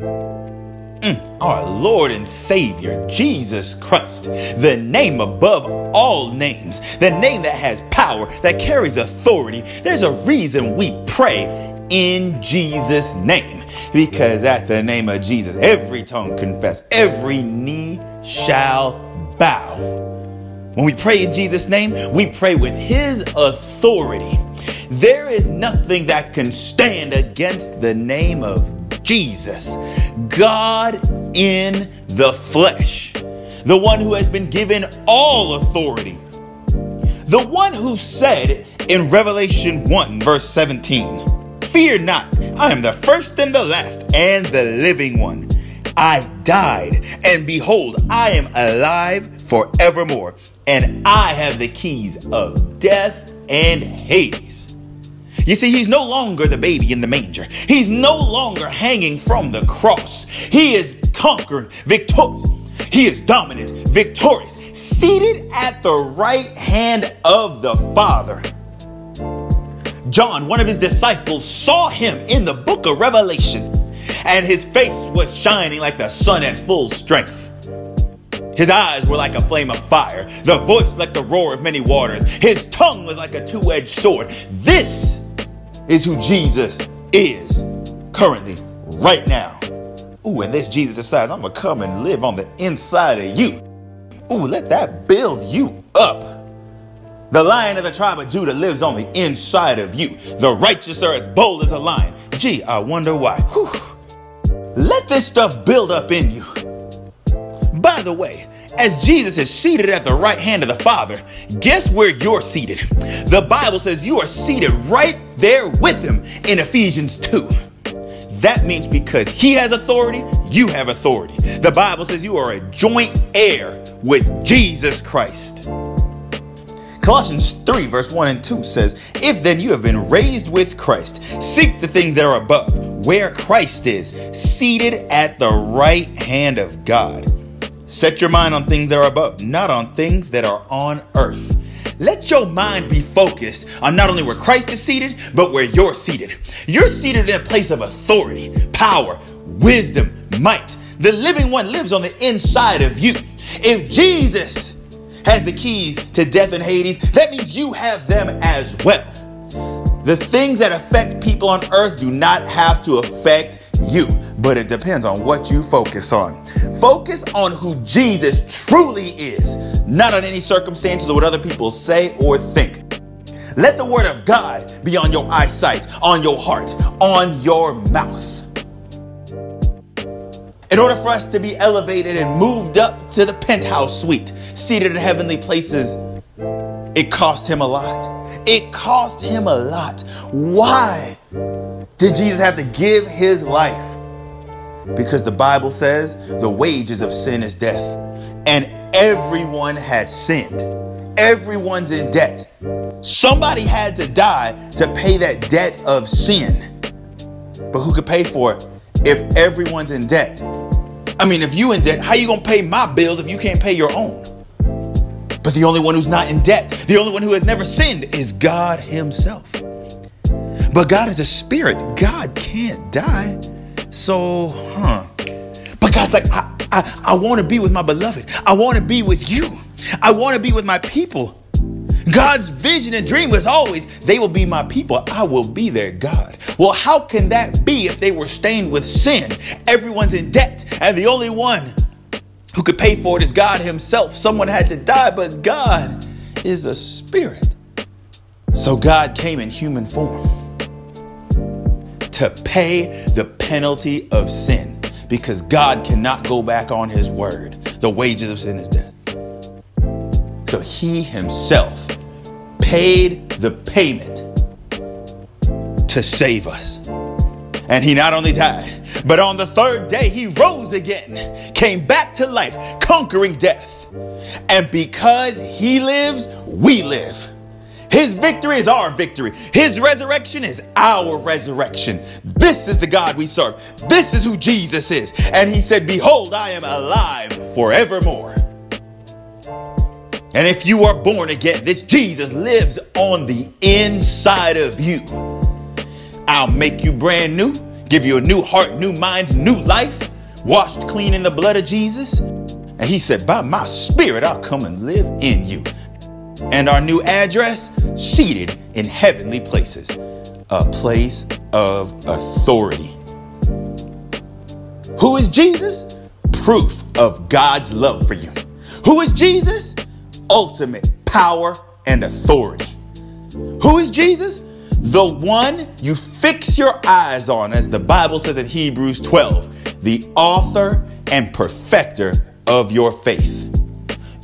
Mm, our Lord and Savior, Jesus Christ, the name above all names, the name that has power, that carries authority. There's a reason we pray in Jesus' name. Because at the name of Jesus, every tongue confess, every knee shall bow. When we pray in Jesus' name, we pray with His authority. There is nothing that can stand against the name of Jesus, God in the flesh, the one who has been given all authority, the one who said in Revelation 1, verse 17, Fear not, I am the first and the last and the living one. I died, and behold, I am alive forevermore, and I have the keys of death and Hades. You see, he's no longer the baby in the manger. He's no longer hanging from the cross. He is conquered, victorious. He is dominant, victorious, seated at the right hand of the Father. John, one of his disciples, saw him in the book of Revelation, and his face was shining like the sun at full strength. His eyes were like a flame of fire, the voice like the roar of many waters. His tongue was like a two edged sword. This is who Jesus is currently, right now. Ooh, and this Jesus decides, I'm gonna come and live on the inside of you. Ooh, let that build you up. The lion of the tribe of Judah lives on the inside of you. The righteous are as bold as a lion. Gee, I wonder why. Whew. Let this stuff build up in you. By the way, as Jesus is seated at the right hand of the Father, guess where you're seated? The Bible says you are seated right there with him in Ephesians 2. That means because he has authority, you have authority. The Bible says you are a joint heir with Jesus Christ. Colossians 3, verse 1 and 2 says, If then you have been raised with Christ, seek the things that are above, where Christ is, seated at the right hand of God. Set your mind on things that are above, not on things that are on earth. Let your mind be focused on not only where Christ is seated, but where you're seated. You're seated in a place of authority, power, wisdom, might. The living one lives on the inside of you. If Jesus has the keys to death and Hades, that means you have them as well. The things that affect people on earth do not have to affect you, but it depends on what you focus on. Focus on who Jesus truly is, not on any circumstances or what other people say or think. Let the word of God be on your eyesight, on your heart, on your mouth. In order for us to be elevated and moved up to the penthouse suite, seated in heavenly places, it cost him a lot. It cost him a lot. Why did Jesus have to give his life? Because the Bible says the wages of sin is death. And everyone has sinned. Everyone's in debt. Somebody had to die to pay that debt of sin. But who could pay for it if everyone's in debt? I mean, if you in debt, how you gonna pay my bills if you can't pay your own? But the only one who's not in debt, the only one who has never sinned is God Himself. But God is a spirit. God can't die. So, huh. But God's like, I, I, I want to be with my beloved. I want to be with you. I want to be with my people. God's vision and dream was always, they will be my people. I will be their God. Well, how can that be if they were stained with sin? Everyone's in debt, and the only one who could pay for it is God Himself. Someone had to die, but God is a spirit. So God came in human form to pay the penalty of sin because God cannot go back on His word. The wages of sin is death. So He Himself paid the payment to save us. And he not only died, but on the third day he rose again, came back to life, conquering death. And because he lives, we live. His victory is our victory. His resurrection is our resurrection. This is the God we serve. This is who Jesus is. And he said, Behold, I am alive forevermore. And if you are born again, this Jesus lives on the inside of you. I'll make you brand new, give you a new heart, new mind, new life, washed clean in the blood of Jesus. And he said, By my spirit, I'll come and live in you. And our new address, seated in heavenly places, a place of authority. Who is Jesus? Proof of God's love for you. Who is Jesus? Ultimate power and authority. Who is Jesus? The one you fix your eyes on, as the Bible says in Hebrews 12, the author and perfecter of your faith.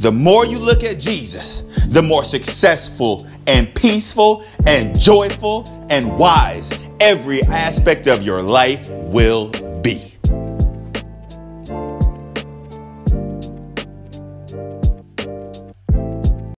The more you look at Jesus, the more successful and peaceful and joyful and wise every aspect of your life will